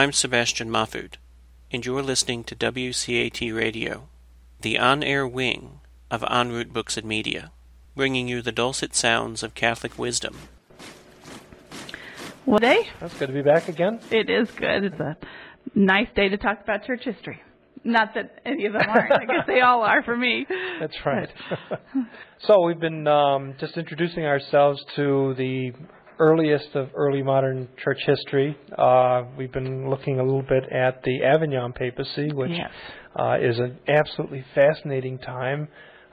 Welcome. I'm Sebastian Mahfood, and you're listening to WCAT Radio, the on air wing of En route Books and Media, bringing you the dulcet sounds of Catholic wisdom. What day? That's good to be back again. It is good. It's a nice day to talk about church history. Not that any of them aren't. I guess they all are for me. That's right. so we've been um, just introducing ourselves to the earliest of early modern church history. Uh, we've been looking a little bit at the Avignon papacy, which Yes. uh, is an absolutely fascinating time.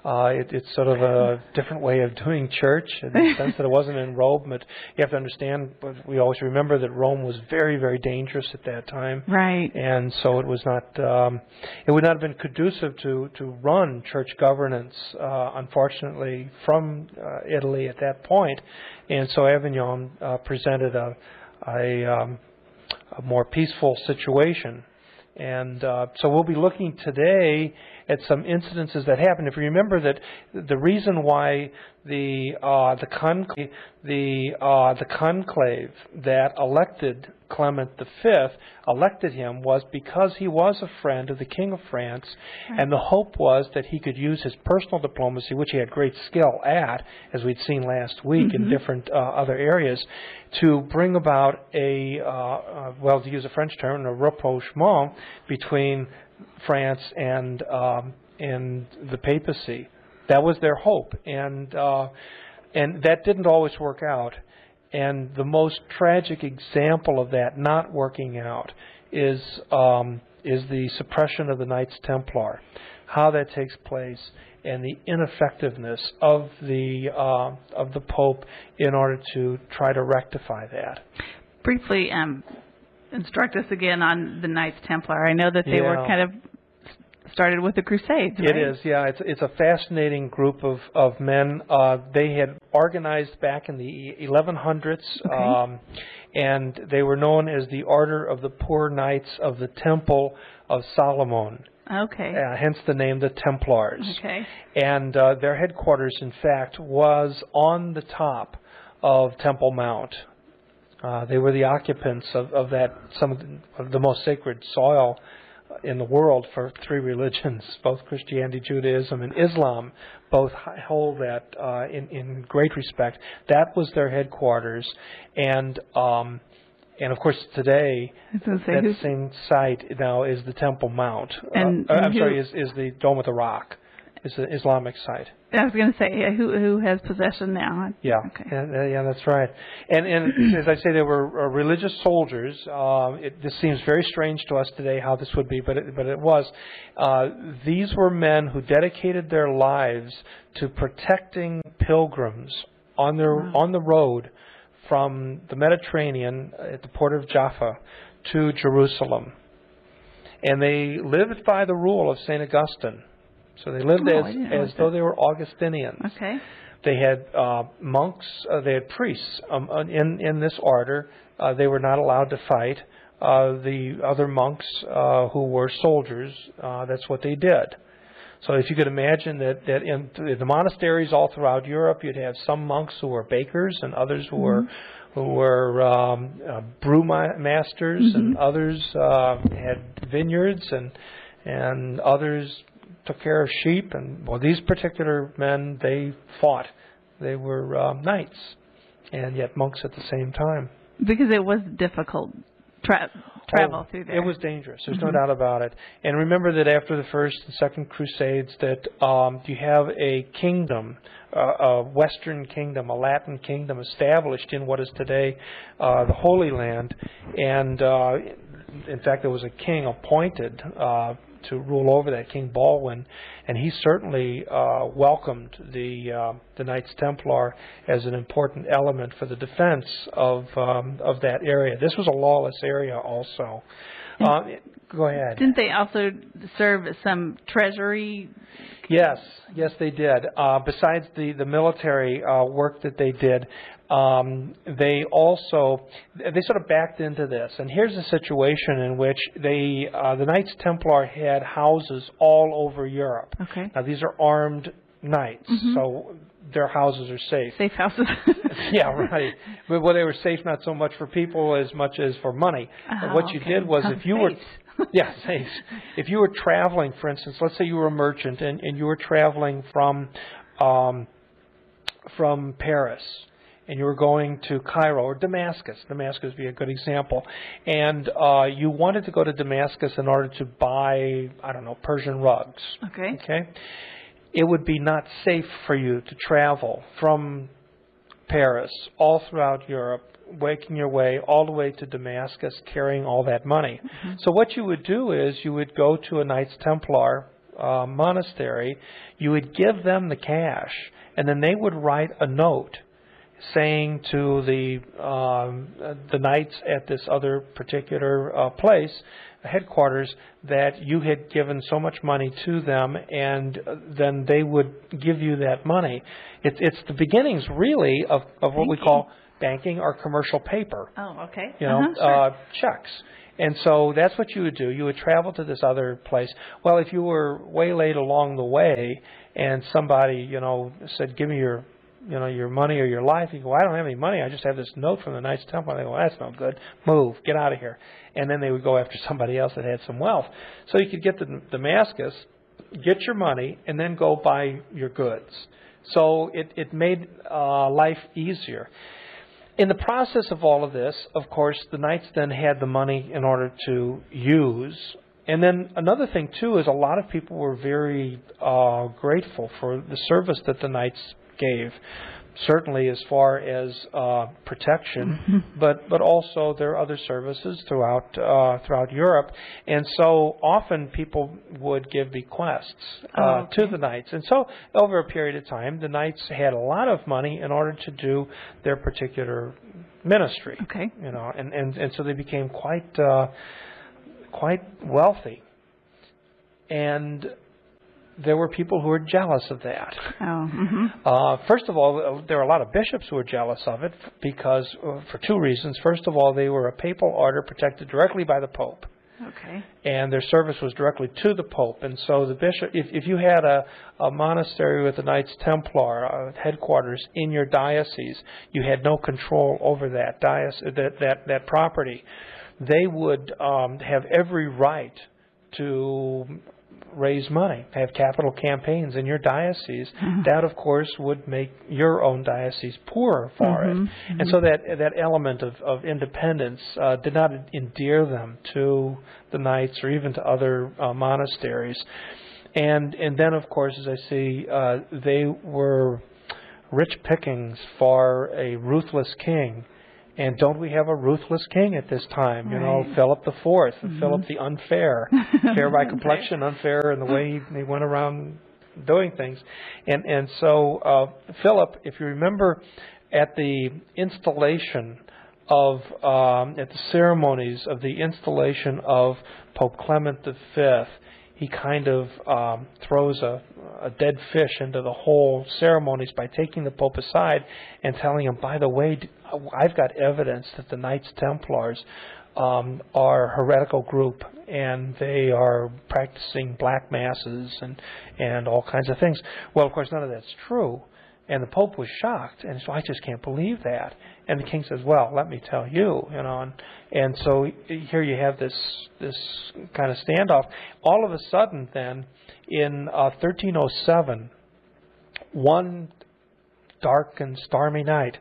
Uh, it, it's sort of a different way of doing church in the sense that it wasn't in Rome, but you have to understand, but we always remember that Rome was very, very dangerous at that time Right. and so it was not um, it would not have been conducive to to run church governance uh, unfortunately from uh, Italy at that point and so Avignon uh, presented a a, um, a more peaceful situation. And uh, so we'll be looking today at some incidences that happened. If you remember that the reason why the uh, the conclave the uh, the conclave that elected Clement V elected him was because he was a friend of the King of France, and the hope was that he could use his personal diplomacy, which he had great skill at, as we'd seen last week in different uh, other areas, to bring about a uh, uh, well, to use a French term, a rapprochement between France and um, and the papacy. That was their hope, and uh, and that didn't always work out. And the most tragic example of that not working out is um, is the suppression of the Knights Templar, how that takes place, and the ineffectiveness of the uh, of the Pope in order to try to rectify that. Briefly, um, instruct us again on the Knights Templar. I know that they were kind of started with the Crusades. It right? is, yeah. It's it's a fascinating group of of men. Uh, they had organized back in the 1100s, Okay. um, and they were known as the Order of the Poor Knights of the Temple of Solomon. Okay. Uh, hence the name the Templars. Okay. And uh, their headquarters, in fact, was on the top of Temple Mount. Uh, they were the occupants of, of that some of the, of the most sacred soil in the world for three religions, both Christianity, Judaism, and Islam. Both hold that uh, in in great respect. That was their headquarters, and um, and of course today I was going to say, that same site now is the Temple Mount. And- uh, I'm sorry, is is the Dome of the Rock? Is the Islamic site? I was going to say, uh, who who has possession now? Yeah, Okay. and, uh, yeah, that's right. And and as I say, they were uh, religious soldiers. Um, it, this seems very strange to us today how this would be, but it, but it was. Uh, these were men who dedicated their lives to protecting pilgrims on their Wow. on the road from the Mediterranean at the port of Jaffa to Jerusalem. And they lived by the rule of Saint Augustine. So they lived Oh, as as though that. they were Augustinians. Okay. They had uh, monks, uh, they had priests um, uh, in in this order. Uh, they were not allowed to fight. Uh, the other monks uh, who were soldiers, uh, that's what they did. So if you could imagine that that in the monasteries all throughout Europe, you'd have some monks who were bakers and others who were who were um, uh, brew ma- masters, and others uh, had vineyards, and and others took care of sheep. And well, these particular men they fought. They were uh, knights, and yet monks at the same time. Because it was difficult tra- travel Oh, through there. It was dangerous. There's Mhm. no doubt about it. And remember that after the first and second crusades, that um, you have a kingdom, uh, a Western kingdom, a Latin kingdom established in what is today uh, the Holy Land, and uh, in fact, there was a king appointed. Uh, to rule over that King Baldwin, and he certainly uh, welcomed the uh, the Knights Templar as an important element for the defense of um, of that area. This was a lawless area, also. Uh, go ahead. Didn't they also serve as some treasury? Yes, yes, they did. Uh, besides the the military uh, work that they did, um, they also they sort of backed into this. And here's a situation in which they uh, the Knights Templar had houses all over Europe. Okay. Now these are armed knights, Mhm. so their houses are safe. Safe houses. yeah, right. But well, they were safe not so much for people as much as for money. Oh, what you did was Oh, if you were yeah, safe. If you were traveling, for instance, let's say you were a merchant and, and you were traveling from um, from Paris and you were going to Cairo or Damascus. Damascus would be a good example. And uh, you wanted to go to Damascus in order to buy, I don't know, Persian rugs. Okay. Okay? It would be not safe for you to travel from Paris all throughout Europe, making your way all the way to Damascus carrying all that money. So what you would do is you would go to a Knights Templar uh, monastery, you would give them the cash, and then they would write a note saying to the um, uh, the knights at this other particular uh, place, headquarters, that you had given so much money to them, and uh, then they would give you that money. It's it's the beginnings really of of what we call banking or commercial paper Oh, okay. you know, uh-huh, sure. uh, checks. And so that's what you would do. You would travel to this other place. Well, if you were waylaid along the way and somebody, you know, said, "Give me your, you know, your money or your life," you go, "I don't have any money. I just have this note from the Knights Templar." They go, "That's no good. Move. Get out of here." And then they would go after somebody else that had some wealth. So you could get to Damascus, get your money, and then go buy your goods. So it it made uh, life easier. In the process of all of this, of course, the knights then had the money in order to use. And then another thing too is a lot of people were very uh, grateful for the service that the knights gave. Certainly, as far as uh, protection, but but also there are other services throughout uh, throughout Europe, and so often people would give bequests uh, Oh, to the knights, and so over a period of time, the knights had a lot of money in order to do their particular ministry okay. you know, and and and so they became quite uh, quite wealthy, and there were people who were jealous of that. Oh, hmm Uh, first of all, there were a lot of bishops who were jealous of it because uh, for two reasons. First of all, they were a papal order protected directly by the pope Okay. and their service was directly to the Pope. And so the bishop, if, if you had a, a monastery with the Knights Templar uh, headquarters in your diocese, you had no control over that diocese, that that, that property. They would um, have every right to raise money, have capital campaigns in your diocese. That, of course, would make your own diocese poorer for it. And so that that element of, of independence uh, did not endear them to the knights or even to other uh, monasteries. And and then, of course, as I see, uh, they were rich pickings for a ruthless king. And don't we have a ruthless king at this time? You know, Philip the 4th Philip the unfair, fair by complexion, unfair in the way he, he went around doing things. And and so uh, Philip, if you remember, at the installation of um, at the ceremonies of the installation of Pope Clement V, he kind of um, throws a, a dead fish into the whole ceremonies by taking the Pope aside and telling him, by the way, I've got evidence that the Knights Templars um, are a heretical group and they are practicing black masses and and all kinds of things. Well, of course, none of that's true. And the Pope was shocked, and so I just can't believe that. And the king says, "Well, let me tell you, you know." And, and so here you have this this kind of standoff. All of a sudden, then, in uh, 1307, one dark and stormy night,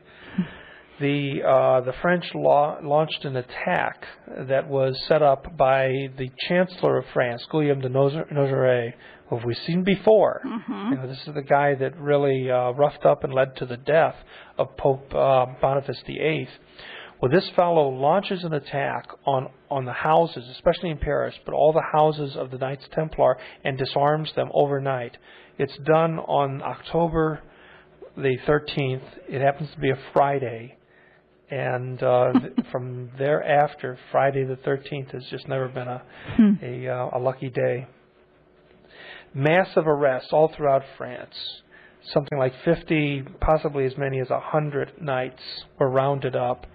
the uh, the French law, launched an attack that was set up by the Chancellor of France, Guillaume de Nozer- Nozeray, who we've seen before. You know, this is the guy that really uh, roughed up and led to the death of Pope uh, Boniface VIII. Well, this fellow launches an attack on, on the houses, especially in Paris, but all the houses of the Knights Templar, and disarms them overnight. It's done on October the 13th. It happens to be a Friday. And uh, from thereafter, Friday the 13th has just never been a, a, uh, a lucky day. Massive arrests all throughout France. Something like 50, possibly as many as 100 knights were rounded up.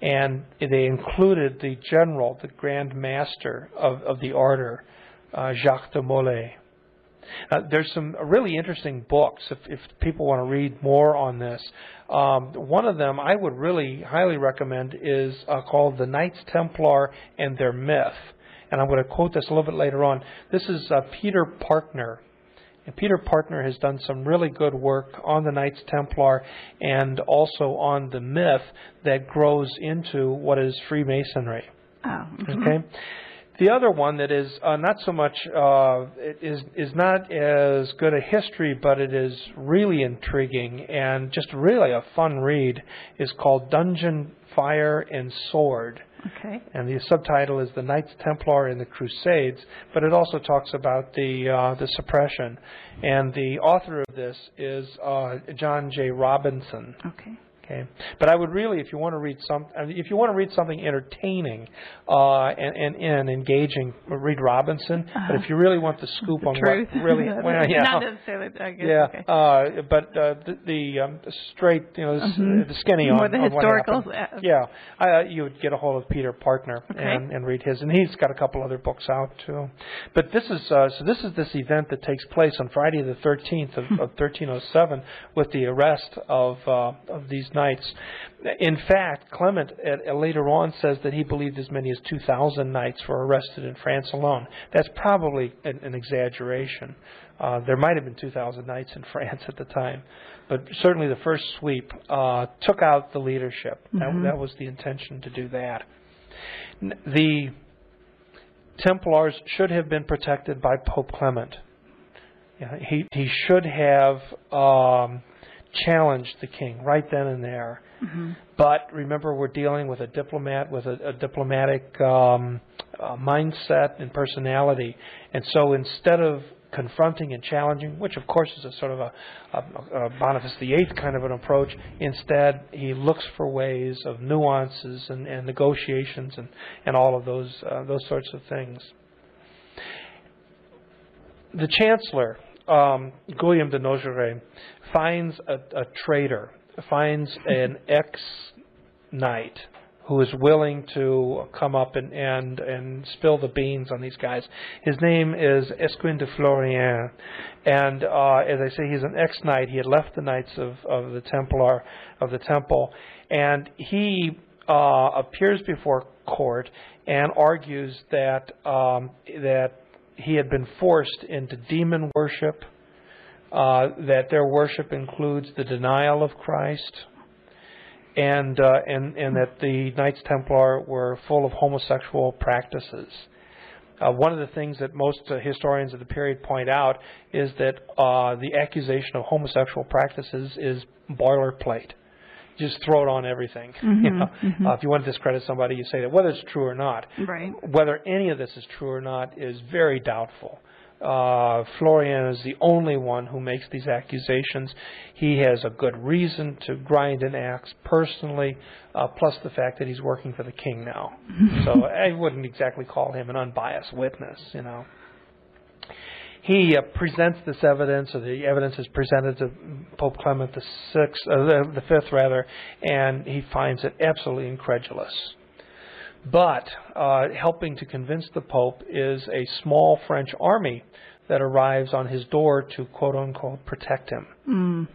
And they included the general, the grand master of, of the order, uh, Jacques de Molay. Uh, there's some really interesting books if, if people want to read more on this. Um, one of them I would really highly recommend is uh, called The Knights Templar and Their Myth. And I'm going to quote this a little bit later on. This is uh, Peter Partner. And Peter Partner has done some really good work on the Knights Templar and also on the myth that grows into what is Freemasonry. Oh. mhm. Okay. The other one that is uh, not so much uh, it is is not as good a history, but it is really intriguing and just really a fun read is called Dungeon Fire and Sword. Okay. And the subtitle is The Knights Templar and the Crusades, but it also talks about the uh, the suppression. And the author of this is uh, John J. Robinson. Okay. Okay, but I would really, if you want to read some, if you want to read something entertaining uh, and, and and engaging, read Robinson. But if you really want the scoop on Truth. what really, well, yeah, Not necessarily. I guess. yeah, Okay. uh, but uh, the the, um, straight, you know, the, Mhm. the skinny More on, the on happened. uh, Yeah, uh, you would get a hold of Peter Partner Okay. and, and read his, and he's got a couple other books out too. But this is uh, so this is this event that takes place on Friday the 13th of, of 1307 with the arrest of uh, of these knights. In fact, Clement at, at later on says that he believed as many as 2,000 knights were arrested in France alone. That's probably an, an exaggeration. Uh, there might have been 2,000 knights in France at the time, but certainly the first sweep uh, took out the leadership. That, Mhm. that was the intention to do that. The Templars should have been protected by Pope Clement. Yeah, he he should have um, challenged the king right then and there. Mhm. But remember, we're dealing with a diplomat with a, a diplomatic um, uh, mindset and personality, and so instead of confronting and challenging, which of course is a sort of a, a, a Boniface VIII kind of an approach, instead he looks for ways of nuances and, and negotiations and, and all of those uh, those sorts of things. The chancellor, um, Guillaume de Nogaret, finds a, a traitor, finds an ex knight who is willing to come up and, and, and spill the beans on these guys. His name is Esquin de Florian, and uh, as I say, he's an ex knight. He had left the Knights of, of the Templar of the Temple, and he uh, appears before court and argues that um, that he had been forced into demon worship, uh, that their worship includes the denial of Christ, and uh, and and that the Knights Templar were full of homosexual practices. Uh, one of the things that most uh, historians of the period point out is that uh, the accusation of homosexual practices is boilerplate. Just throw it on everything. you Mhm, know? mhm. Uh, if you want to discredit somebody, you say that whether it's true or not. Right. Whether any of this is true or not is very doubtful. Uh, Florian is the only one who makes these accusations. He has a good reason to grind an axe personally, uh, plus the fact that he's working for the king now. so I wouldn't exactly call him an unbiased witness, you know. He uh, presents this evidence, or the evidence is presented to Pope Clement the sixth, uh, the, the fifth rather, and he finds it absolutely incredulous. But uh, helping to convince the Pope is a small French army that arrives on his door to quote unquote protect him. Mm.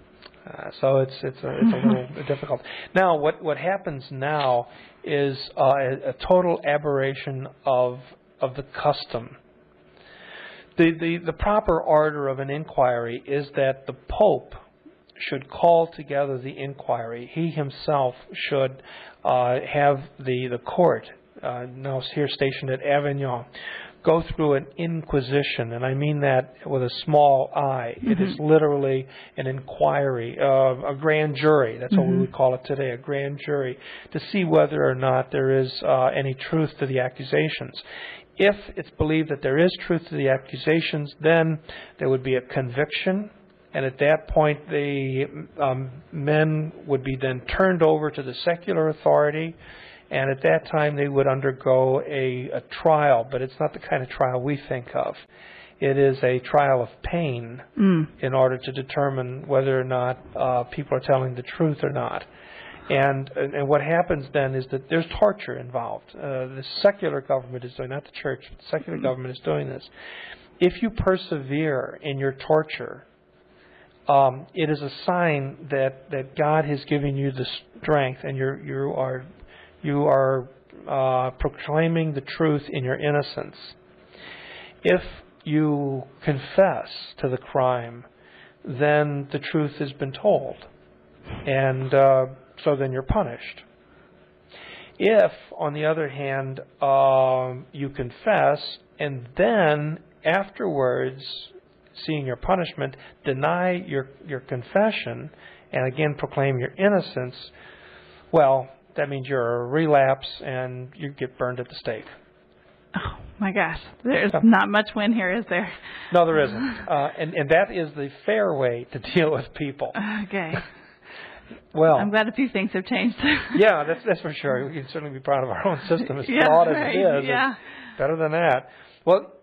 Uh, so it's it's a, it's a little difficult. Now, what what happens now is uh, a, a total aberration of of the custom. The, the the proper order of an inquiry is that the Pope should call together the inquiry. He himself should uh, have the the court uh, now here stationed at Avignon go through an inquisition, and I mean that with a small I. It is literally an inquiry, uh, a grand jury. That's what we would call it today, a grand jury, to see whether or not there is uh, any truth to the accusations. If it's believed that there is truth to the accusations, then there would be a conviction, and at that point, the um, men would be then turned over to the secular authority and at that time they would undergo a, a trial, but it's not the kind of trial we think of. It is a trial of pain Mm. in order to determine whether or not uh, people are telling the truth or not. And, and and what happens then is that there's torture involved. Uh, the secular government is doing, not the church, but the secular government is doing this. if you persevere in your torture, um, it is a sign that, that God has given you the strength, and you're, you are you are uh, proclaiming the truth in your innocence. If you confess to the crime, then the truth has been told, and uh, so then you're punished. If, on the other hand, um, you confess and then afterwards, seeing your punishment, deny your your confession and again proclaim your innocence, well, that means you're a relapse and you get burned at the stake. Oh my gosh, there's not much win here, is there? No, there isn't, uh, and and that is the fair way to deal with people. Okay. Well, I'm glad a few things have changed. yeah, that's that's for sure. We can certainly be proud of our own system, as yeah, flawed right, as it is. Yeah. Better than that. Well,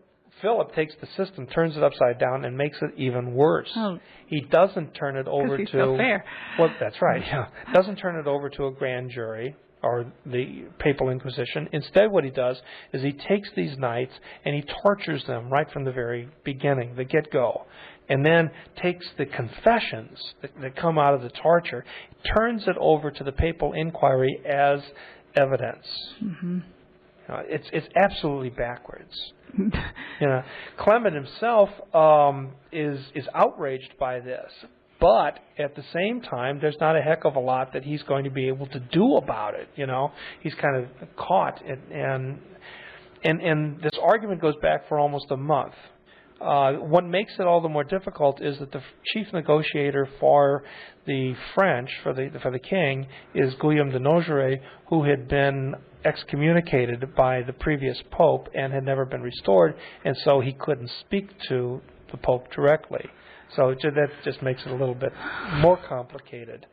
Philip takes the system, turns it upside down, and makes it even worse. Oh. He doesn't turn it over he's to. so fair. Well, that's right. Yeah, doesn't turn it over to a grand jury or the papal inquisition. Instead, what he does is he takes these knights and he tortures them right from the very beginning, the get-go, and then takes the confessions that, that come out of the torture, turns it over to the papal inquiry as evidence. Mm-hmm. It's it's absolutely backwards. you know, Clement himself um, is is outraged by this, but at the same time, there's not a heck of a lot that he's going to be able to do about it. You know, he's kind of caught, and and and, and this argument goes back for almost a month. Uh, what makes it all the more difficult is that the chief negotiator for the French, for the for the king, is Guillaume de Nogaret, who had been excommunicated by the previous pope and had never been restored, and so he couldn't speak to the pope directly. So that just makes it a little bit more complicated.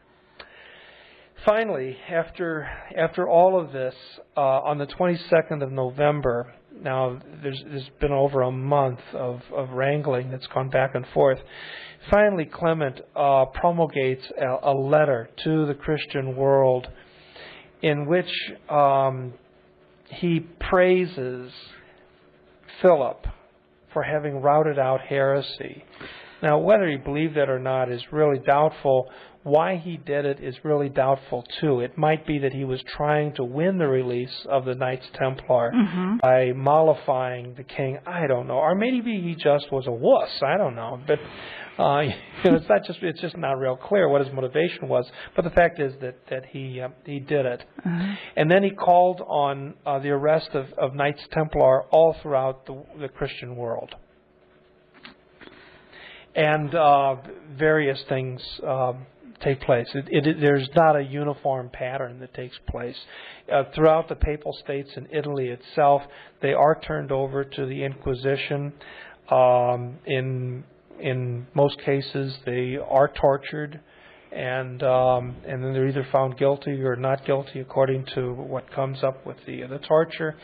Finally, after after all of this, uh, on the 22nd of November, now there's, there's been over a month of, of wrangling that's gone back and forth. Finally, Clement uh, promulgates a, a letter to the Christian world in which um, he praises Philip for having routed out heresy. Now, whether he believed that or not is really doubtful. Why he did it is really doubtful too. It might be that he was trying to win the release of the Knights Templar Mm-hmm. by mollifying the king. I don't know, or maybe he just was a wuss. I don't know, but uh, you know, it's not just it's just not real clear what his motivation was. But the fact is that that he uh, he did it, Uh-huh. and then he called on uh, the arrest of, of Knights Templar all throughout the, the Christian world and uh, various things um, take place. It, it, there's not a uniform pattern that takes place. Uh, throughout the Papal States and Italy itself, they are turned over to the Inquisition. Um, in in most cases, they are tortured, and um, and then they're either found guilty or not guilty according to what comes up with the the torture.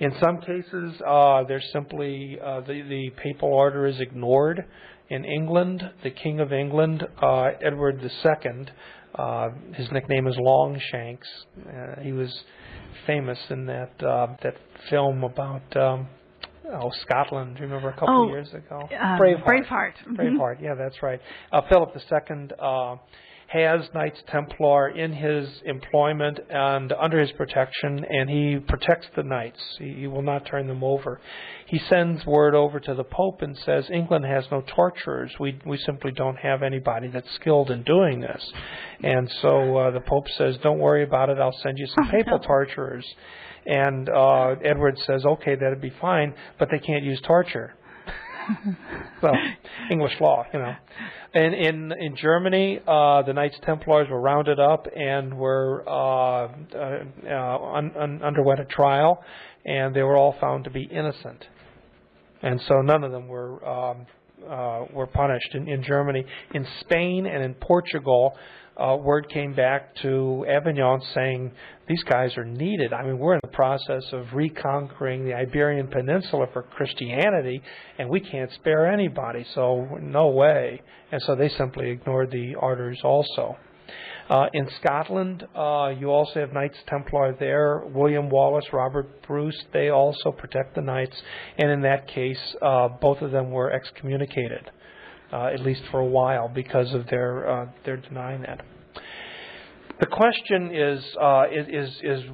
In some cases, uh, there's simply uh, the the papal order is ignored in England, the King of England, uh, Edward II, uh, his nickname is Longshanks. Uh, he was famous in that uh, that film about um, oh Scotland. Do you remember a couple Oh, of years ago? Um, Braveheart. Braveheart. Mhm. Braveheart. Yeah, that's right. Uh, Philip II uh, has Knights Templar in his employment and under his protection, and he protects the knights. He, he will not turn them over. He sends word over to the Pope and says, England has no torturers. We we simply don't have anybody that's skilled in doing this. And so uh, the Pope says, Don't worry about it. I'll send you some papal torturers. And uh, Edward says, Okay, that'd be fine, but they can't use torture. Well, English law, you know. And in in Germany, uh, the Knights Templars were rounded up and were uh, uh, uh, un, un, underwent a trial, and they were all found to be innocent. And so none of them were um, uh, were punished in, in Germany. In Spain and in Portugal, uh, word came back to Avignon saying these guys are needed. I mean, we're in the process of reconquering the Iberian Peninsula for Christianity, and we can't spare anybody. So no way. And so they simply ignored the orders also. Uh, in Scotland, uh, you also have Knights Templar there. William Wallace, Robert Bruce, they also protect the Knights, and in that case, uh, both of them were excommunicated, uh, at least for a while, because of their uh, their denying that. The question is uh, is is,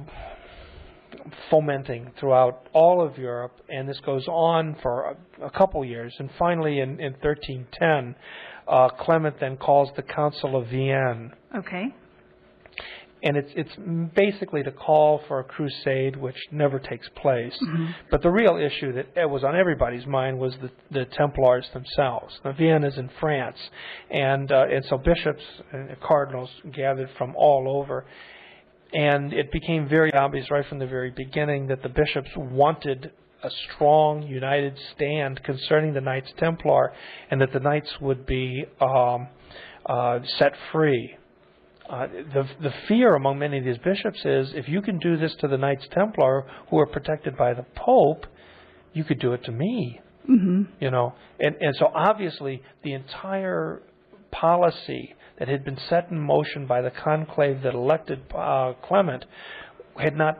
fomenting throughout all of Europe, and this goes on for a, a couple years. And finally, in, in 1310, uh, Clement then calls the Council of Vienne. Okay. And it's it's basically to call for a crusade, which never takes place. Mm-hmm. But the real issue that was on everybody's mind was the, the Templars themselves. Now, Vienne is in France, and uh, and so bishops and cardinals gathered from all over and it became very obvious right from the very beginning that the bishops wanted a strong, united stand concerning the Knights Templar, and that the Knights would be um, uh, set free. Uh, the the fear among many of these bishops is if you can do this to the Knights Templar who are protected by the Pope, you could do it to me. Mm-hmm. You know, and and so obviously the entire policy that had been set in motion by the conclave that elected uh, Clement had not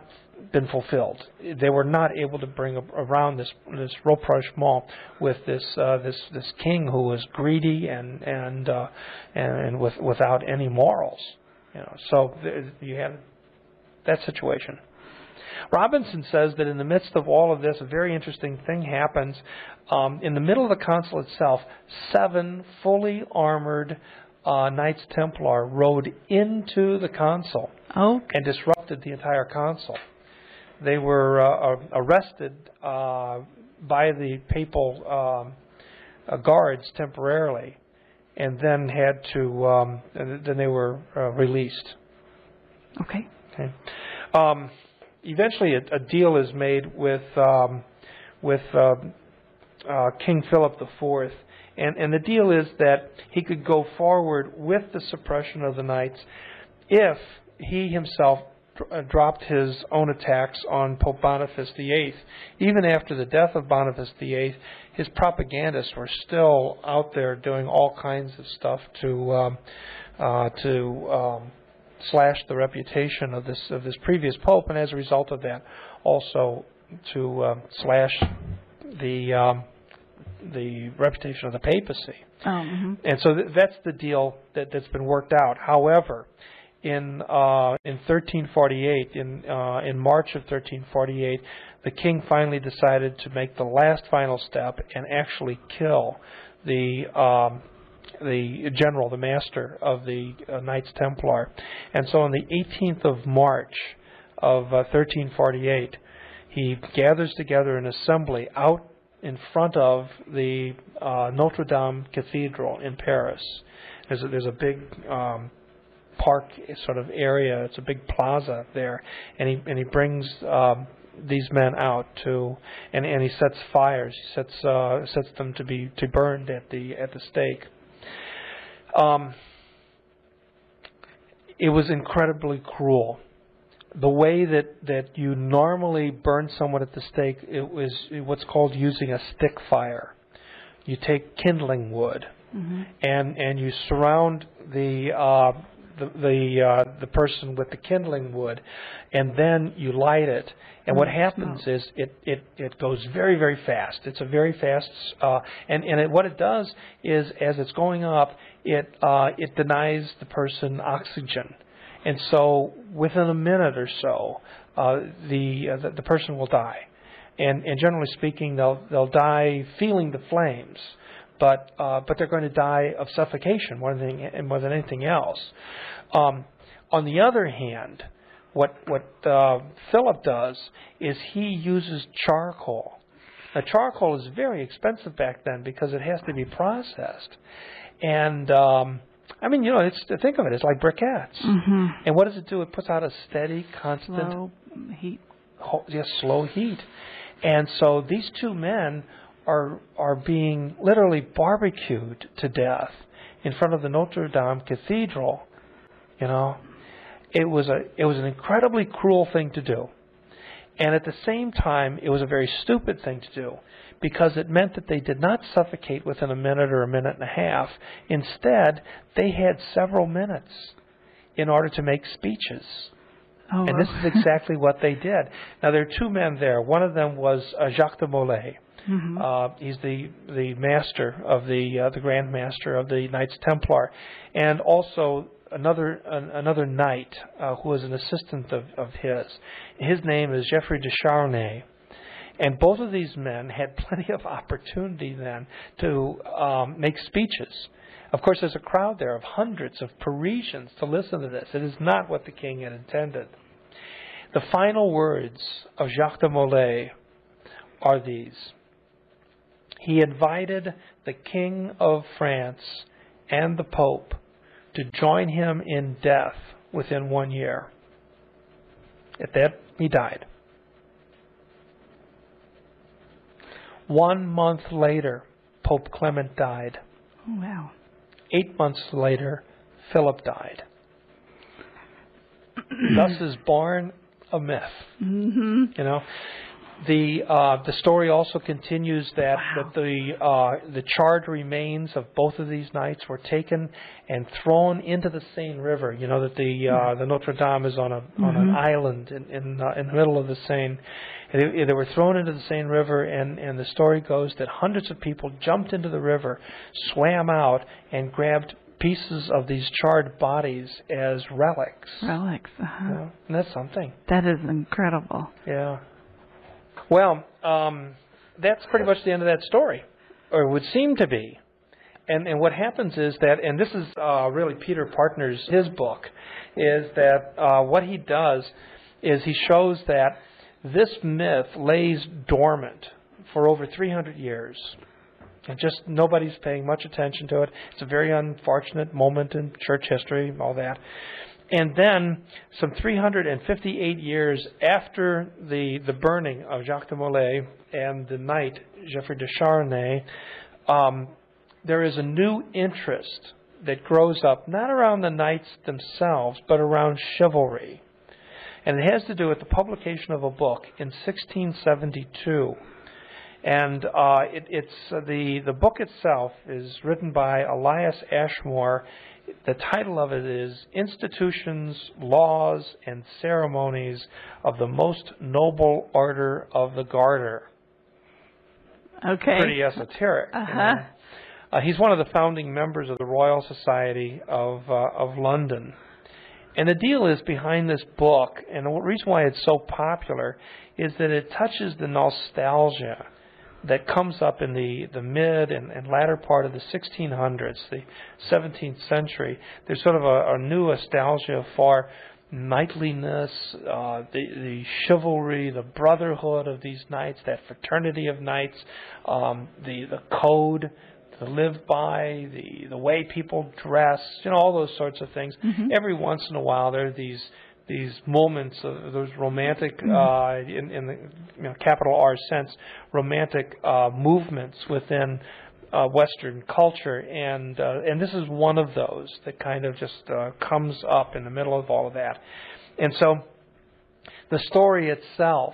been fulfilled. They were not able to bring around this this rapprochement with this uh, this this king who was greedy and and uh, and with without any morals. You know, so you had that situation. Robinson says that in the midst of all of this, a very interesting thing happens. Um, in the middle of the council itself, seven fully armored uh, Knights Templar rode into the council oh. and disrupted the entire council. They were uh, arrested uh, by the papal um, uh, guards temporarily, and then had to. Um, then they were uh, released. Okay. Okay. Um, eventually, a, a, deal is made with um, with uh, King Philip IV and, and the deal is that he could go forward with the suppression of the Knights if he himself uh, dropped his own attacks on Pope Boniface VIII. Even after the death of Boniface VIII, his propagandists were still out there doing all kinds of stuff to um, uh, to um, slash the reputation of this of this previous pope, and as a result of that, also to um, slash the um, the reputation of the papacy. Oh, mm-hmm. And so th- that's the deal that, that's been worked out. However, in uh, in 1348, in uh, in March of 1348, the king finally decided to make the last final step and actually kill the um, the general, the master of the uh, Knights Templar. And so on the 18th of March of 1348, uh, he gathers together an assembly out in front of the uh, Notre Dame Cathedral in Paris. There's a, there's a big um, park sort of area. It's a big plaza there, and he and he brings um, these men out to and and he sets fires. He sets uh, sets them to be to burned at the at the stake. Um, it was incredibly cruel the way that, that you normally burn someone at the stake it was what's called using a stick fire. You take kindling wood mm-hmm. and and you surround the uh, the the, uh, the person with the kindling wood, and then you light it. And what mm-hmm. happens is it, it, it goes very very fast. It's a very fast uh, and and it, what it does is as it's going up, it uh, it denies the person oxygen and so within a minute or so, uh, the, uh, the, the person will die, and and generally speaking, they'll they'll die feeling the flames, but uh, but they're going to die of suffocation more than more than anything else. Um, on the other hand, what what uh, Philip does is he uses charcoal. Now, charcoal is very expensive back then because it has to be processed, and um, I mean, you know, it's think of it. It's like briquettes. Mm-hmm. And what does it do? It puts out a steady, constant slow heat. Ho- yes, slow heat. And so these two men are are being literally barbecued to death in front of the Notre Dame Cathedral. You know, it was a it was an incredibly cruel thing to do, and at the same time, it was a very stupid thing to do because it meant that they did not suffocate within a minute or a minute and a half. Instead, they had several minutes in order to make speeches. Oh, And this is exactly what they did. Now there are two men there. One of them was uh, Jacques de Molay. Hmm Uh, he's the the master of the uh, the Grand Master of the Knights Templar, and also another an, another knight uh, an assistant of, of his. His name is Geoffrey de Charnay. And both of these men had plenty of opportunity then to um, make speeches. Of course, there's a crowd there of hundreds of Parisians to listen to this. It is not what the king had intended. The final words of Jacques de Molay are these He invited the King of France and the Pope to join him in death within one year. At that, he died. One month later, Pope Clement died. Oh, wow. Eight months later, Philip died. Thus is born a myth. hmm You know, the uh, the story also continues that Wow. that the uh, the charred remains of both of these knights were taken and thrown into the Seine River. You know that the uh, the Notre Dame is on a on an Mhm. island in in, uh, in the middle of the Seine. They, they were thrown into the Seine River, and and the story goes that hundreds of people jumped into the river, swam out, and grabbed pieces of these charred bodies as relics. Relics. Uh-huh. know, and that's something. That is incredible. Yeah. Well, um, that's pretty much the end of that story, or would seem to be. And and what happens is that, and this is uh, really Peter Partner's his book, is that uh, what he does is he shows that this myth lays dormant for over 300 years. And just nobody's paying much attention to it. It's a very unfortunate moment in church history, all that. And then, some 358 years after the, the burning of Jacques de Molay and the knight Geoffrey de Charnay, um, there is a new interest that grows up, not around the knights themselves, but around chivalry. And it has to do with the publication of a book in 1672. And uh, it, it's uh, the the book itself is written by Elias Ashmole. The title of it is Institutions, Laws, and Ceremonies of the Most Noble Order of the Garter. Okay. Pretty esoteric. Uh-huh. know. Uh, he's one of the founding members of the Royal Society of uh, of London. And the deal is behind this book, and the reason why it's so popular is that it touches the nostalgia that comes up in the, the mid and, and latter part of the 1600s, the 17th century. There's sort of a, a new nostalgia for knightliness, uh, the, the chivalry, the brotherhood of these knights, that fraternity of knights, um, the, the code to live by, the, the way people dress, you know, all those sorts of things. Every once in a while, there are these these moments of those romantic, uh, in, in the you know, capital R sense, romantic uh, movements within uh, Western culture, and uh, and this is one of those that kind of just uh, comes up in the middle of all of that, and so the story itself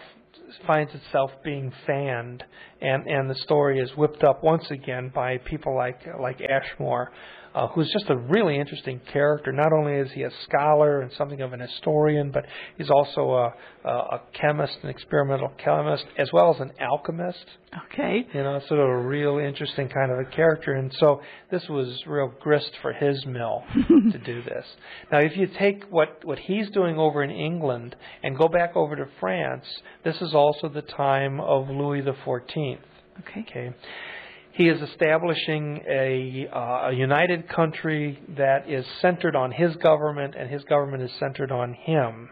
finds itself being fanned, and and the story is whipped up once again by people like like Ashmole, uh, who's just a really interesting character. Not only is he a scholar and something of an historian, but he's also a a, a chemist, an experimental chemist, as well as an alchemist. Okay. You know, sort of a real interesting kind of a character. And so this was real grist for his mill to do this. Now, if you take what, what he's doing over in England and go back over to France, this is also the time of Louis the Fourteenth. Okay. Okay. He is establishing a, uh, a united country that is centered on his government, and his government is centered on him.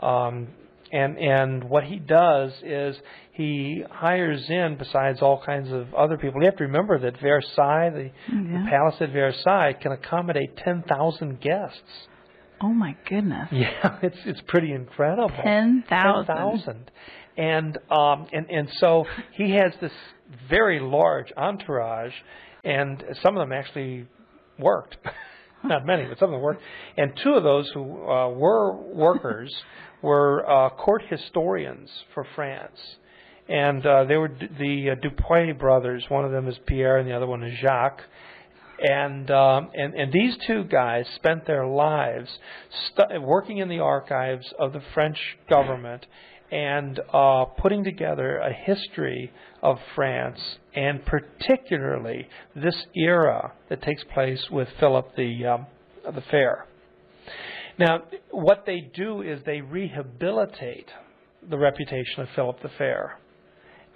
Um, and and what he does is he hires in, besides all kinds of other people. You have to remember that Versailles, the, Yeah. the palace at Versailles, can accommodate ten thousand guests. Oh my goodness. Yeah, it's it's pretty incredible. Ten thousand. 10,000. And um and and so he has this very large entourage and some of them actually worked. Not many, but some of them worked. And two of those who uh, were workers were uh, court historians for France. And uh, they were d- the uh, Dupuy brothers. One of them is Pierre and the other one is Jacques. And, um, and and these two guys spent their lives stu- working in the archives of the French government and uh, putting together a history of France, and particularly this era that takes place with Philip the um, the Fair. Now, what they do is they rehabilitate the reputation of Philip the Fair.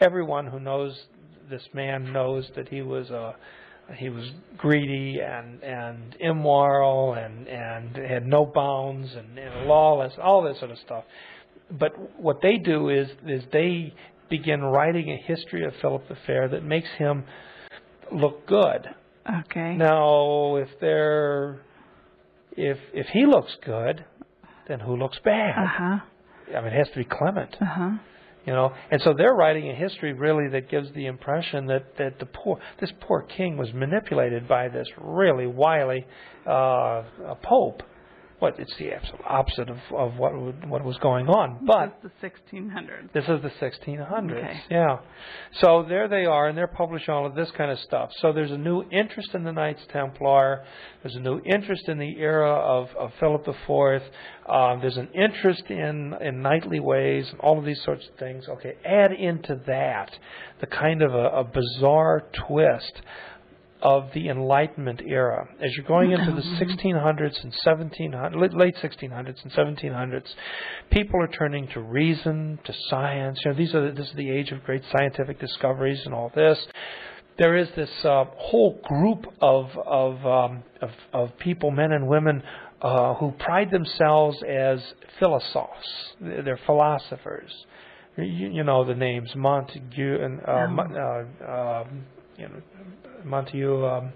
Everyone who knows this man knows that he was a he was greedy and and immoral and and had no bounds and, and lawless, all this sort of stuff. But what they do is is they begin writing a history of Philip the Fair that makes him look good. Okay. Now, if they're if if he looks good, then who looks bad? Uh huh. I mean, it has to be Clement, Uh huh. you know. And so they're writing a history really that gives the impression that that the poor this poor king was manipulated by this really wily uh, pope. What it's the absolute opposite of of what would- what was going on, but. This is the 1600s. This is the 1600s. Okay. Yeah. So there they are, and they're publishing all of this kind of stuff. So there's a new interest in the Knights Templar. There's a new interest in the era of, of Philip IV. Um, there's an interest in, in knightly ways and all of these sorts of things. Okay, add into that the kind of a, a bizarre twist of the Enlightenment era. As you're going into the 1600s and 1700s, late- late 1600s and 1700s, people are turning to reason, to science. You know, these are the, this is the age of great scientific discoveries and all this. There is this uh, whole group of of, um, of of people, men and women, uh, who pride themselves as philosophes. They're philosophers. You, you know the names Montague and uh, Mon- uh, um, you know Montaigne, um,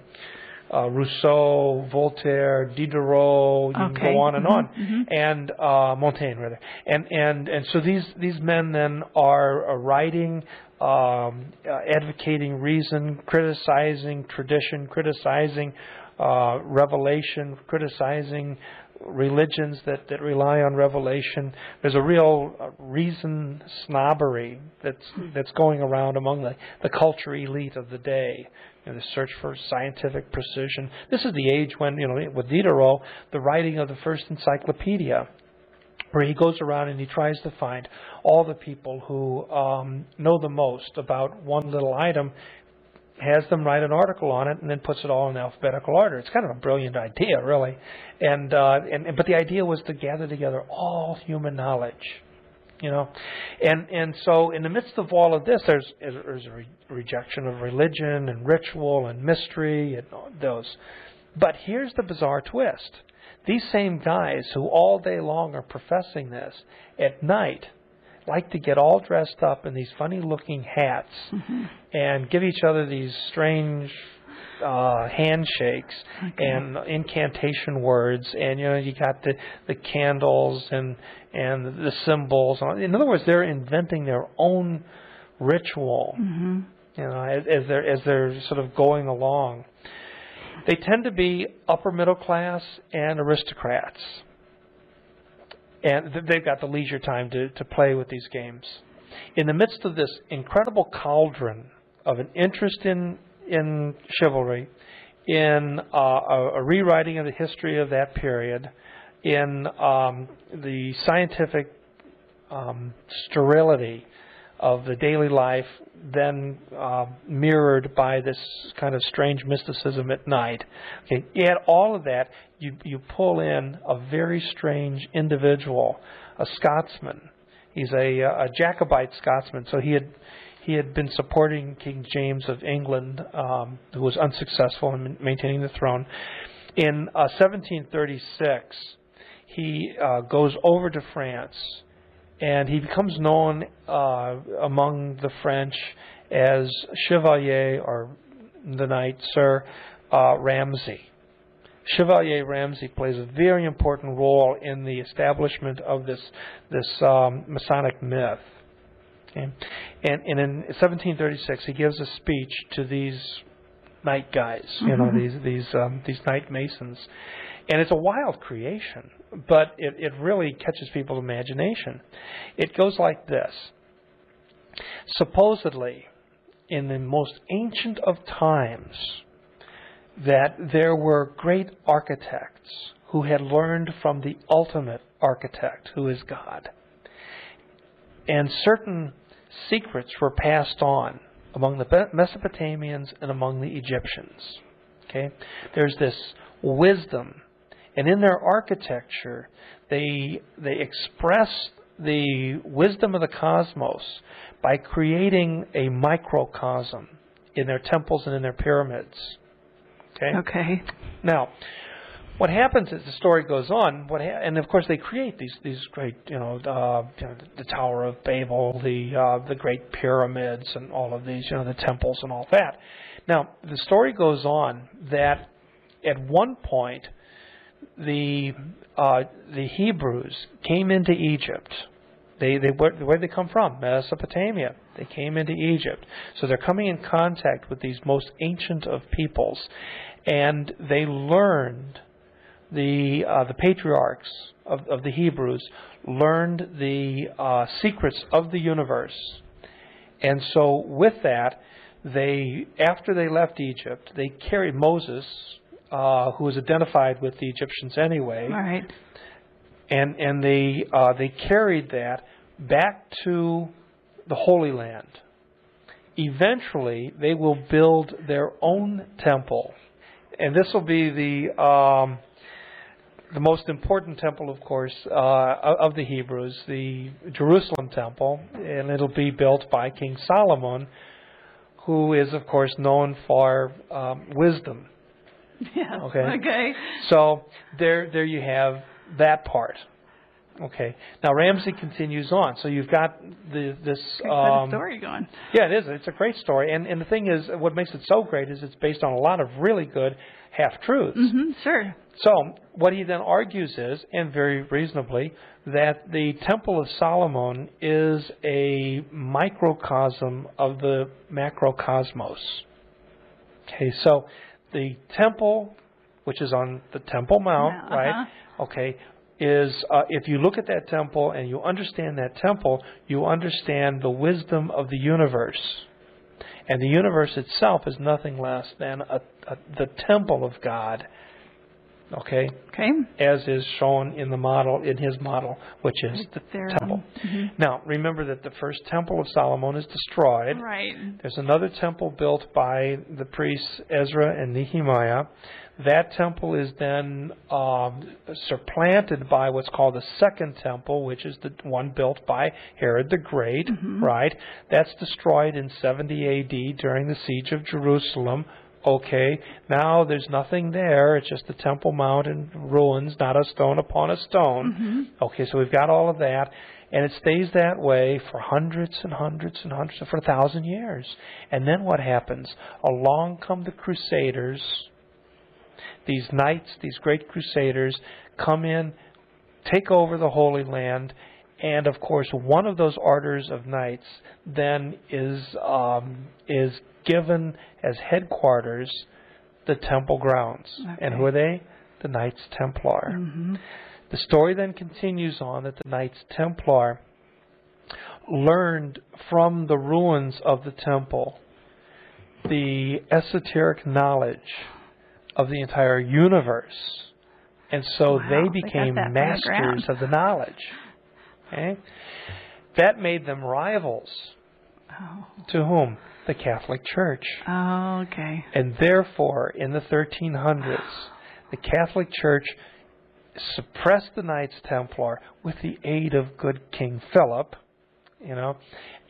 uh, Rousseau, Voltaire, Diderot. You can go on and Mhm, on, mhm. and uh, Montaigne rather. And and and so these these men then are uh, writing, um, uh, advocating reason, criticizing tradition, criticizing uh, revelation, criticizing religions that, that rely on revelation. There's a real uh, reason snobbery that's that's going around among the, the culture elite of the day. You know, the search for scientific precision. This is the age when, you know, with Diderot, the writing of the first encyclopedia, where he goes around and he tries to find all the people who um, know the most about one little item, has them write an article on it, and then puts it all in alphabetical order. It's kind of a brilliant idea, really. And uh, and and- but the idea was to gather together all human knowledge, you know, and and so in the midst of all of this, there's there's a re- rejection of religion and ritual and mystery and those. But here's the bizarre twist: these same guys who all day long are professing this at night like to get all dressed up in these funny looking hats and give each other these strange uh handshakes and incantation words. And you know you got the the candles and and the symbols in other words they're inventing their own ritual. Hmm you know as, as they're as they're sort of going along. They tend to be upper middle class and aristocrats. And th- they've got the leisure time to, to play with these games. In the midst of this incredible cauldron of an interest in in chivalry, in uh, a, a rewriting of the history of that period, in um, the scientific um, sterility of the daily life, then uh, mirrored by this kind of strange mysticism at night. Okay, you add all of that, you you pull in a very strange individual, a Scotsman. He's a, a Jacobite Scotsman, so he had he had been supporting King James of England, um, who was unsuccessful in maintaining the throne. In uh, 1736, he uh, goes over to France and he becomes known uh, among the French as Chevalier or the knight Sir uh, Ramsay. Chevalier Ramsay plays a very important role in the establishment of this this um, Masonic myth. Okay? And, and in 1736, he gives a speech to these knight guys, you know, these these um, these knight masons, and it's a wild creation, but it, it really catches people's imagination. It goes like this. Supposedly, in the most ancient of times, that there were great architects who had learned from the ultimate architect, who is God. And certain secrets were passed on among the Mesopotamians and among the Egyptians. Okay? There's this wisdom. And in their architecture, they, they express the wisdom of the cosmos by creating a microcosm in their temples and in their pyramids. Okay? Okay. Now, what happens as the story goes on, what ha- and of course they create these these great, you know, uh, you know the Tower of Babel, the uh, the great pyramids, and all of these, you know, the temples and all that. Now, the story goes on that at one point the uh, the Hebrews came into Egypt. They they where, where they come from? Mesopotamia. They came into Egypt, so they're coming in contact with these most ancient of peoples, and they learned the uh, the patriarchs of, of the Hebrews learned the uh, secrets of the universe, and so with that, they after they left Egypt, they carried Moses, uh, who was identified with the Egyptians anyway, All right. and and they uh, they carried that back to the Holy Land. Eventually, they will build their own temple, and this will be the um, the most important temple, of course, uh, of the Hebrews, the Jerusalem temple, and it'll be built by King Solomon, who is, of course, known for um, wisdom. Yeah. Okay. Okay. So there, there you have that part. Okay. Now Ramsay continues on. So you've got the, this. Um, story going. yeah, it is. It's a great story, and and the thing is, what makes it so great is it's based on a lot of really good half truths. hmm Sure. So what he then argues is, and very reasonably, that the Temple of Solomon is a microcosm of the macrocosmos. Okay, so the temple, which is on the Temple Mount, right? uh-huh. Okay, is uh, if you look at that temple and you understand that temple, you understand the wisdom of the universe. And the universe itself is nothing less than a, a, the temple of God. Okay, Okay. as is shown in the model in his model, which is the There, temple. um, Now, remember that the first temple of Solomon is destroyed. Right. There's another temple built by the priests Ezra and Nehemiah. That temple is then um, supplanted by what's called the second temple, which is the one built by Herod the Great, right? That's destroyed in 70 AD during the siege of Jerusalem. Okay, now there's nothing there. It's just the Temple Mount in ruins, not a stone upon a stone. Okay, so we've got all of that. And it stays that way for hundreds and hundreds and hundreds, for a thousand years. And then what happens? Along come the Crusaders. These knights, these great Crusaders, come in, take over the Holy Land, and of course, one of those orders of knights then is um, is given as headquarters the temple grounds. And who are they? The Knights Templar. hmm The story then continues on that the Knights Templar learned from the ruins of the temple the esoteric knowledge of the entire universe. And so Wow, they they became that from the masters of the knowledge. Okay? That made them rivals Oh. to whom? The Catholic Church. oh. Okay. And therefore, in the 1300s, the Catholic Church suppressed the Knights Templar with the aid of good King Philip, you know.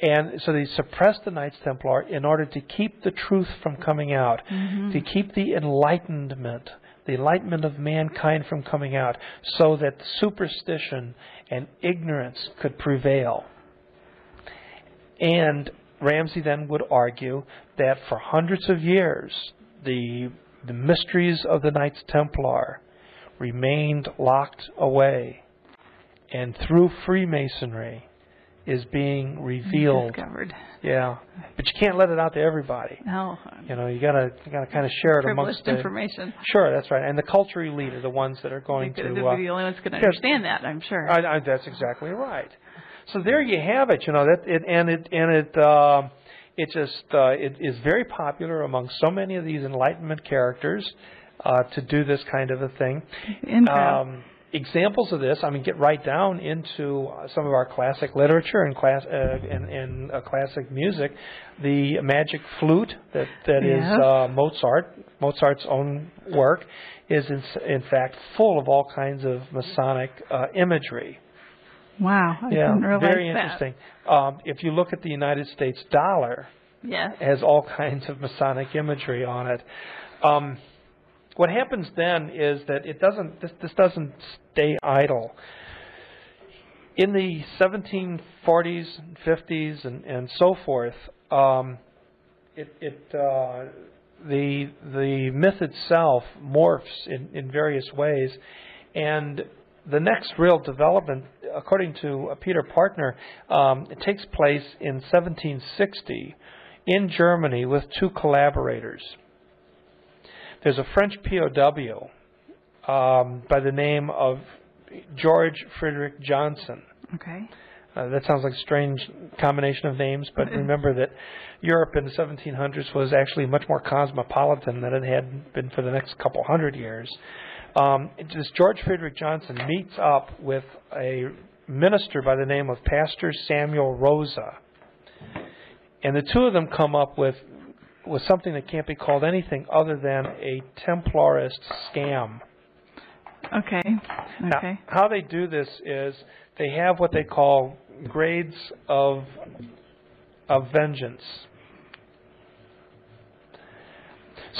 And so they suppressed the Knights Templar in order to keep the truth from coming out, mm-hmm. to keep the enlightenment, the enlightenment of mankind from coming out, so that superstition and ignorance could prevail. And Ramsay then would argue that for hundreds of years, the, the mysteries of the Knights Templar remained locked away, and through Freemasonry is being revealed. Discovered. Yeah, but you can't let it out to everybody. No. You know, you gotta you gotta kind of share it amongst the. information. Sure, that's right. And the culture elite are the ones that are going to. uh, be the only ones going to understand that. I'm sure. I, I, that's exactly right. So there you have it. You know that it and it and it. um it just uh, it is very popular among so many of these Enlightenment characters uh, to do this kind of a thing. Um, examples of this, I mean, get right down into uh, some of our classic literature and class uh, and, and uh, classic music. The magic flute that that is Yes. uh, Mozart, Mozart's own work, is in, in fact full of all kinds of Masonic uh, imagery. Wow, I yeah, didn't realize very that. interesting. Um, if you look at the United States dollar, Yes. has all kinds of Masonic imagery on it. Um, what happens then is that it doesn't. This, this doesn't stay idle. In the 1740s, 50s, and, and so forth, um, it, it uh, the the myth itself morphs in, in various ways, and the next real development, according to Peter Partner, um, it takes place in 1760 in Germany with two collaborators. There's a French POW um, by the name of George Frederick Johnson. Okay. Uh, that sounds like a strange combination of names, but remember that Europe in the 1700s was actually much more cosmopolitan than it had been for the next couple hundred years. Um, this George Frederick Johnson meets up with a minister by the name of Pastor Samuel Rosa, and the two of them come up with with something that can't be called anything other than a Templarist scam. Okay. Okay. Now, how they do this is they have what they call grades of of vengeance.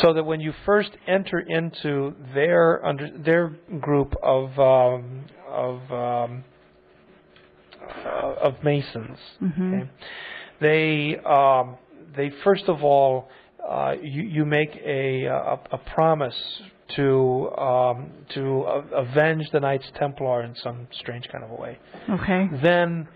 So that when you first enter into their under their group of um, of um, uh, of masons, Mhm. okay, they um, they first of all uh, you you make a a, a promise to um, to avenge the Knights Templar in some strange kind of a way. Okay. Then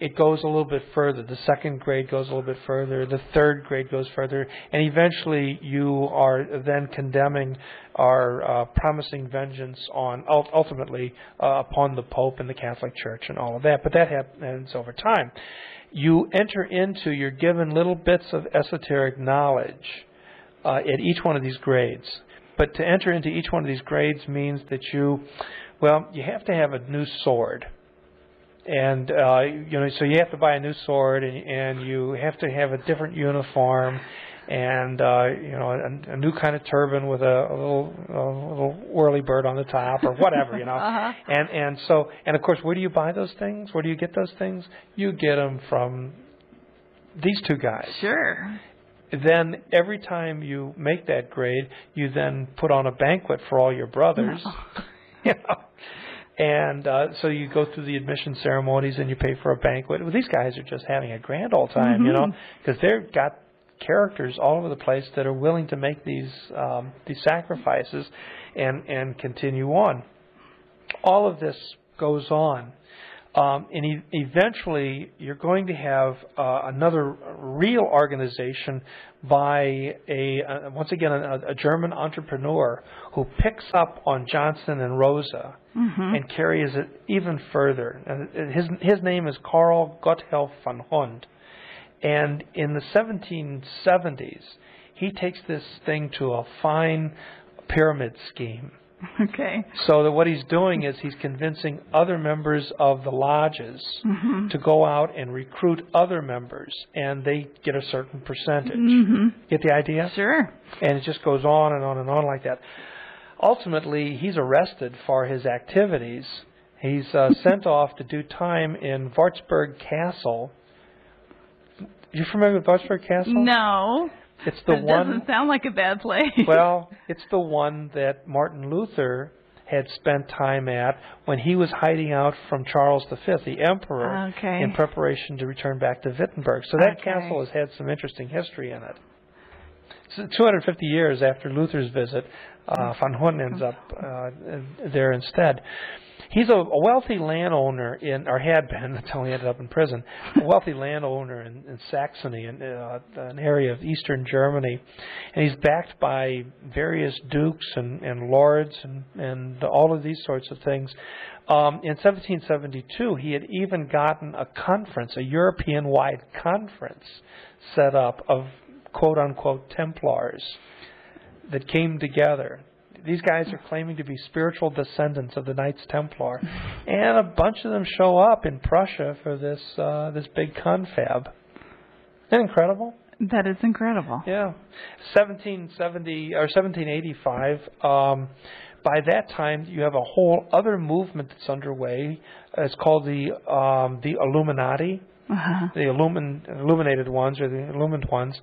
it goes a little bit further. The second grade goes a little bit further. The third grade goes further, and eventually you are then condemning or uh, promising vengeance on ultimately uh, upon the Pope and the Catholic Church and all of that. But that happens over time. You enter into you're given little bits of esoteric knowledge uh, at each one of these grades. But to enter into each one of these grades means that you, well, you have to have a new sword and uh, you know, so you have to buy a new sword, and, and you have to have a different uniform, and uh, you know, a, a new kind of turban with a, a little a little whirly bird on the top, or whatever, you know. Uh-huh. And and so, and of course, where do you buy those things? Where do you get those things? You get them from these two guys. Sure. Then every time you make that grade, you then put on a banquet for all your brothers. you know. And uh, so you go through the admission ceremonies and you pay for a banquet. Well, these guys are just having a grand old time, you know, because they've got characters all over the place that are willing to make these um, these sacrifices and and continue on. All of this goes on. Um, and e- eventually, you're going to have uh, another real organization by a uh, once again a, a German entrepreneur who picks up on Johnson and Rosa and carries it even further. And his his name is Karl Gotthelf von Hund, and in the 1770s, he takes this thing to a fine pyramid scheme. Okay. So that what he's doing is he's convincing other members of the lodges Mm-hmm. to go out and recruit other members, and they get a certain percentage. Mhm. Get the idea? Sure. And it just goes on and on and on like that. Ultimately, he's arrested for his activities. He's uh, sent off to do time in Wartburg Castle. You familiar with Wartburg Castle? No. It's the that one. doesn't sound like a bad place. well, it's the one that Martin Luther had spent time at when he was hiding out from Charles V, the emperor, Okay. in preparation to return back to Wittenberg. So that Okay. castle has had some interesting history in it. So 250 years after Luther's visit, uh, von Hund ends up uh, there instead. He's a, a wealthy landowner in, or had been until he ended up in prison. A wealthy landowner in, in Saxony, in, uh, an area of eastern Germany, and he's backed by various dukes and, and lords and, and all of these sorts of things. Um, in 1772, he had even gotten a conference, a European-wide conference, set up of quote unquote Templars that came together. These guys are claiming to be spiritual descendants of the Knights Templar, and a bunch of them show up in Prussia for this uh, this big confab. Isn't that incredible? That is incredible. Yeah, 1770 or 1785. Um, by that time, you have a whole other movement that's underway. It's called the um, the Illuminati, Uh-huh. the illumin, illuminated ones or the illumined ones.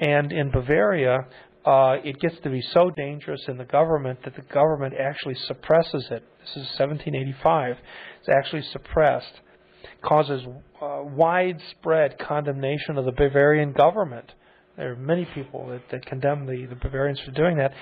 And in Bavaria, uh, it gets to be so dangerous in the government that the government actually suppresses it. This is 1785. It's actually suppressed, causes uh, widespread condemnation of the Bavarian government. There are many people that, that condemn the, the Bavarians for doing that.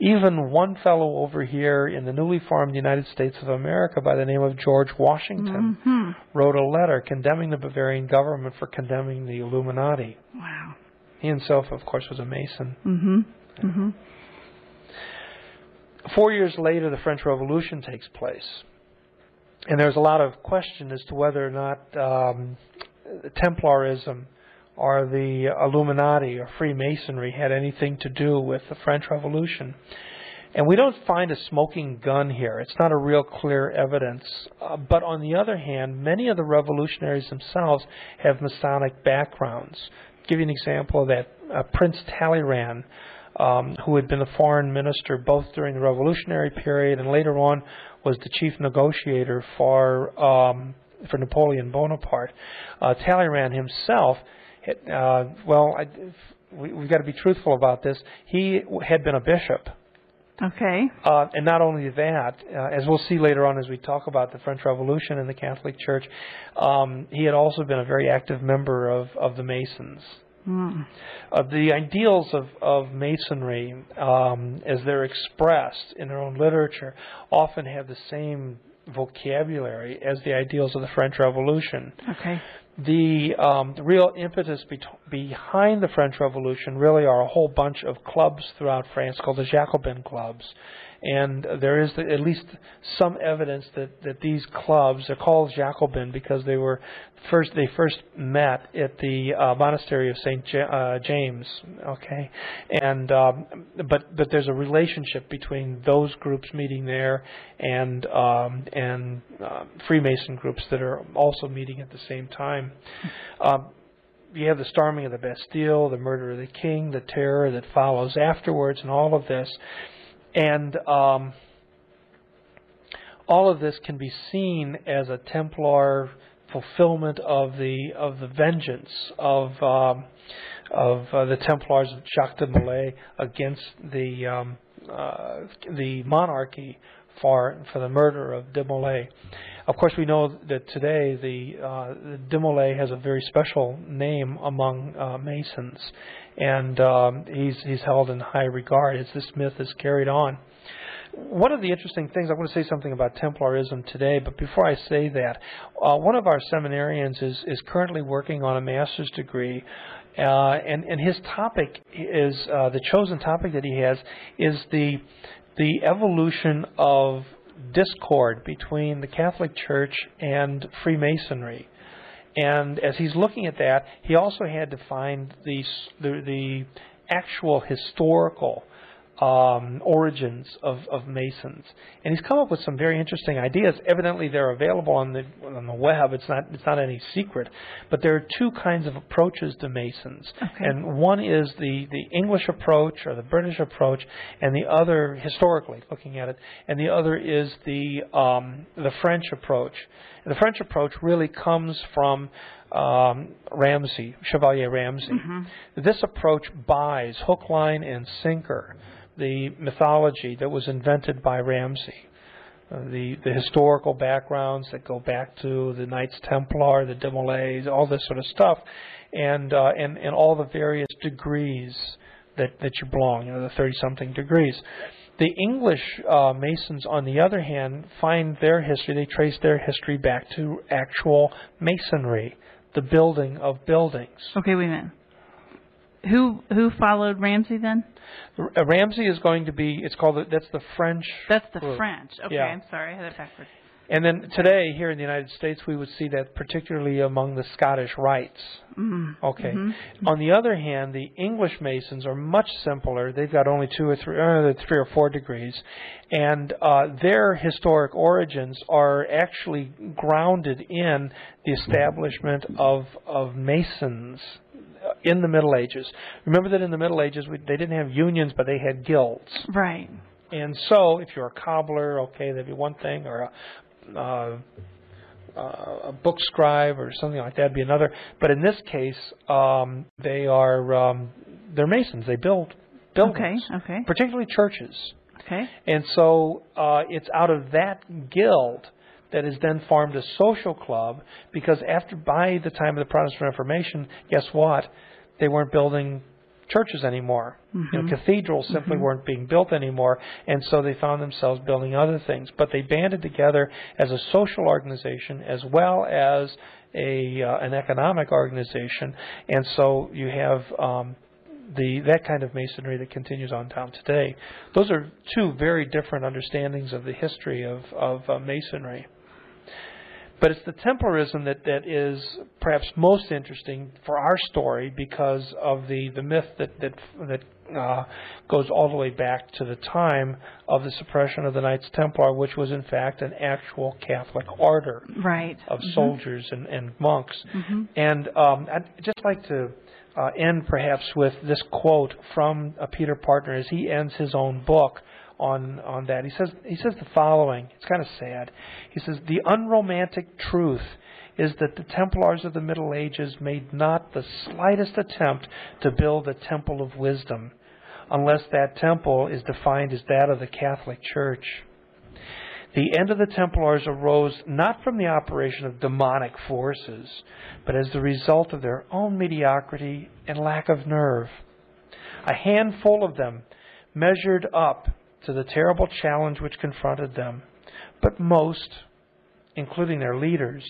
Even one fellow over here in the newly formed United States of America by the name of George Washington hmm wrote a letter condemning the Bavarian government for condemning the Illuminati. Wow. He himself, of course, was a Mason. Mm-hmm. Mm-hmm. Four years later, the French Revolution takes place. And there's a lot of question as to whether or not um, Templarism or the Illuminati or Freemasonry had anything to do with the French Revolution. And we don't find a smoking gun here. It's not a real clear evidence. Uh, but on the other hand, many of the revolutionaries themselves have Masonic backgrounds. Give you an example of that. Uh, Prince Talleyrand, um, who had been the foreign minister both during the revolutionary period and later on was the chief negotiator for um, for Napoleon Bonaparte. Uh, Talleyrand himself, had, uh, well, I, we, we've got to be truthful about this. He had been a bishop. Okay. Uh, and not only that, uh, as we'll see later on as we talk about the French Revolution and the Catholic Church, um, he had also been a very active member of, of the Masons. Mm. Uh, the ideals of, of Masonry, um, as they're expressed in their own literature, often have the same vocabulary as the ideals of the French Revolution Okay. The, um, the real impetus be- behind the French Revolution really are a whole bunch of clubs throughout France called the Jacobin clubs. And there is at least some evidence that, that these clubs are called Jacobin because they were first they first met at the uh, monastery of Saint ja- uh, James. Okay, and um, but but there's a relationship between those groups meeting there and um, and uh, Freemason groups that are also meeting at the same time. Um, you have the storming of the Bastille, the murder of the king, the terror that follows afterwards, and all of this. And um, all of this can be seen as a Templar fulfillment of the of the vengeance of um, of uh, the Templars of Jacques de Molay against the um, uh, the monarchy for for the murder of de Molay. Of course, we know that today the, uh, the de has a very special name among uh, Masons, and um, he's he's held in high regard as this myth is carried on. One of the interesting things I want to say something about Templarism today, but before I say that, uh, one of our seminarians is is currently working on a master's degree. Uh, and, and his topic is uh, the chosen topic that he has is the the evolution of discord between the Catholic Church and Freemasonry. And as he's looking at that, he also had to find the the, the actual historical um, origins of, of Masons, and he's come up with some very interesting ideas. Evidently, they're available on the on the web. It's not it's not any secret, but there are two kinds of approaches to Masons, Okay. and one is the the English approach or the British approach, and the other historically looking at it, and the other is the um, the French approach. And the French approach really comes from um, Ramsay, Chevalier Ramsay. This approach buys hook, line, and sinker the mythology that was invented by Ramsay. Uh, the the historical backgrounds that go back to the Knights Templar, the de Molay, all this sort of stuff, and uh, and and all the various degrees that that you belong. You know, the thirty something degrees. The English uh, Masons, on the other hand, find their history. They trace their history back to actual masonry, the building of buildings. Okay, wait a minute. Who who followed Ramsay then? R- Ramsay is going to be. It's called. The, that's the French. That's the group. French. Okay, Yeah. I'm sorry, I had it backwards. And then today, here in the United States, we would see that particularly among the Scottish Rites. Mm. Okay. Mm-hmm. On the other hand, the English Masons are much simpler. They've got only two or three, uh, three or four degrees, and uh, their historic origins are actually grounded in the establishment of of Masons in the Middle Ages. Remember that in the Middle Ages, we, they didn't have unions, but they had guilds. Right. And so, if you're a cobbler, okay, that'd be one thing, or a uh, uh, a book scribe or something like that would be another. But in this case, um, they are um, they're masons. They build buildings, Okay. Okay. particularly churches. Okay. And so uh, it's out of that guild that is then formed a social club because after by the time of the Protestant Reformation, guess what? They weren't building churches anymore. You know, cathedrals simply weren't being built anymore, and so they found themselves building other things. But they banded together as a social organization as well as a uh, an economic organization, and so you have um, the that kind of masonry that continues on down today. Those are two very different understandings of the history of of uh, masonry. But it's the Templarism that, that is perhaps most interesting for our story because of the, the myth that that that uh, goes all the way back to the time of the suppression of the Knights Templar, which was in fact an actual Catholic order Right. of soldiers and, and monks. And um, I'd just like to uh, end perhaps with this quote from uh, Peter Partner as he ends his own book on on that. He says he says the following. It's kind of sad. He says the unromantic truth is that the Templars of the Middle Ages made not the slightest attempt to build a temple of wisdom, unless that temple is defined as that of the Catholic Church. The end of the Templars arose not from the operation of demonic forces, but as the result of their own mediocrity and lack of nerve. A handful of them measured up to the terrible challenge which confronted them, but most, including their leaders,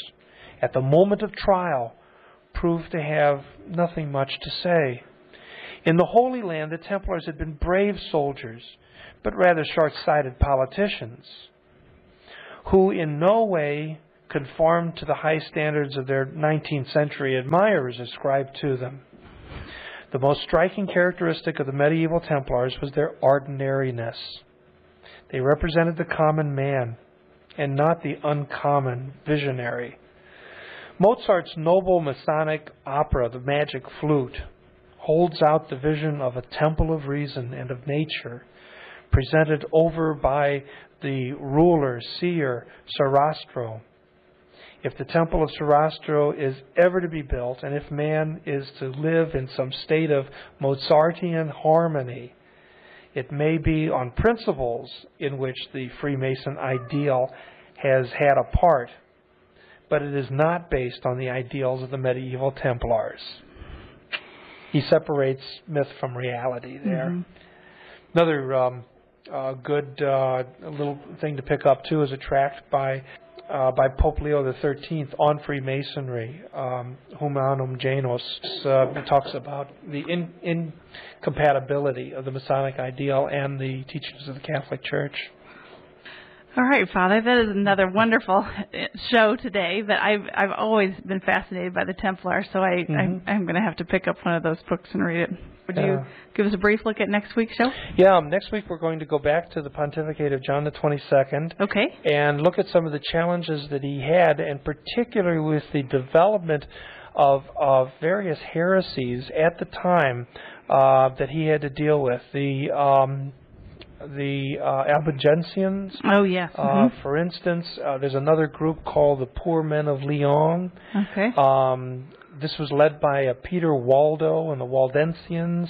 at the moment of trial, proved to have nothing much to say. In the Holy Land, the Templars had been brave soldiers, but rather short sighted politicians who in no way conformed to the high standards of their 19th century admirers ascribed to them. The most striking characteristic of the medieval Templars was their ordinariness. They represented the common man and not the uncommon visionary. Mozart's noble Masonic opera, The Magic Flute, holds out the vision of a temple of reason and of nature, presented over by the ruler, seer, Sarastro. If the temple of Sarastro is ever to be built, and if man is to live in some state of Mozartian harmony, it may be on principles in which the Freemason ideal has had a part, but it is not based on the ideals of the medieval Templars. He separates myth from reality there. Another um, uh, good uh, little thing to pick up too is a tract by uh, by Pope Leo XIII on Freemasonry, um, Humanum Genus. Uh, talks about the in, incompatibility of the Masonic ideal and the teachings of the Catholic Church. All right, Father. That is another wonderful show today. But I've I've always been fascinated by the Templar, so I I'm, I'm going to have to pick up one of those books and read it. Would you Yeah. give us a brief look at next week's show? Yeah, um, next week we're going to go back to the pontificate of John the 22nd. Okay. and look at some of the challenges that he had, and particularly with the development of, of various heresies at the time uh, that he had to deal with. The um, the uh, Albigensians, Oh yes. uh, mhm. for instance, uh, there's another group called the Poor Men of Lyon. Okay. Um, this was led by uh, Peter Waldo and the Waldensians.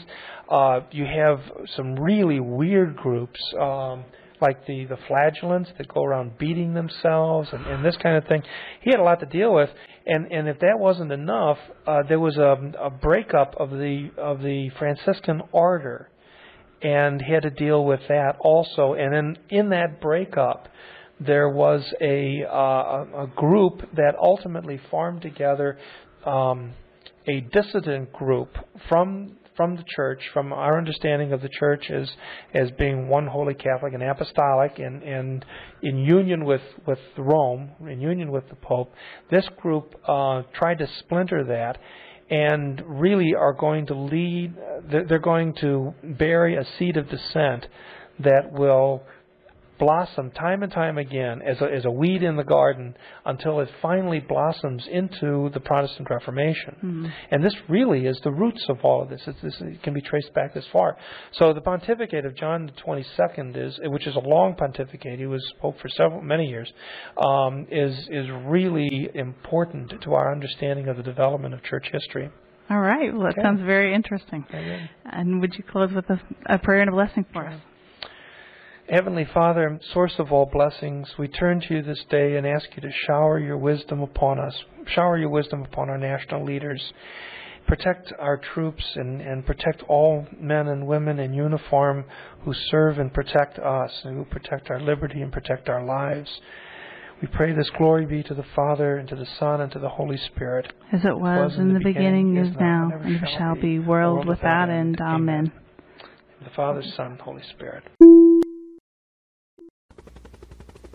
Uh, you have some really weird groups, um, like the, the flagellants that go around beating themselves and, and this kind of thing. He had a lot to deal with, and, and if that wasn't enough, uh, there was a, a breakup of the of the Franciscan order, and he had to deal with that also. And then in that breakup, there was a uh, a a group that ultimately formed together um, a dissident group from from the church, from our understanding of the church as as being one holy Catholic and apostolic, and and in union with with Rome, in union with the Pope. This group uh, tried to splinter that and really are going to lead, they're going to bury a seed of dissent that will blossom time and time again as a, as a weed in the garden until it finally blossoms into the Protestant Reformation. Mm-hmm. And this really is the roots of all of this. this. It can be traced back this far. So the pontificate of John the 22nd is, which is a long pontificate. He was pope for several many years. Um, is is really important to our understanding of the development of church history. All right. Well, that okay. sounds very interesting. Okay. And would you close with a, a prayer and a blessing for us? Heavenly Father, source of all blessings, we turn to you this day and ask you to shower your wisdom upon us. Shower your wisdom upon our national leaders. Protect our troops and, and protect all men and women in uniform who serve and protect us, and who protect our liberty and protect our lives. We pray this glory be to the Father, and to the Son, and to the Holy Spirit. As it was, was in, the beginning, beginning is now, and ever shall be, world without end. Amen. The Father, Son, Holy Spirit.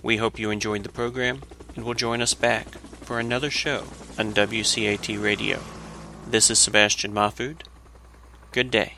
We hope you enjoyed the program and will join us back for another show on WCAT Radio. This is Sebastian Mahfood. Good day.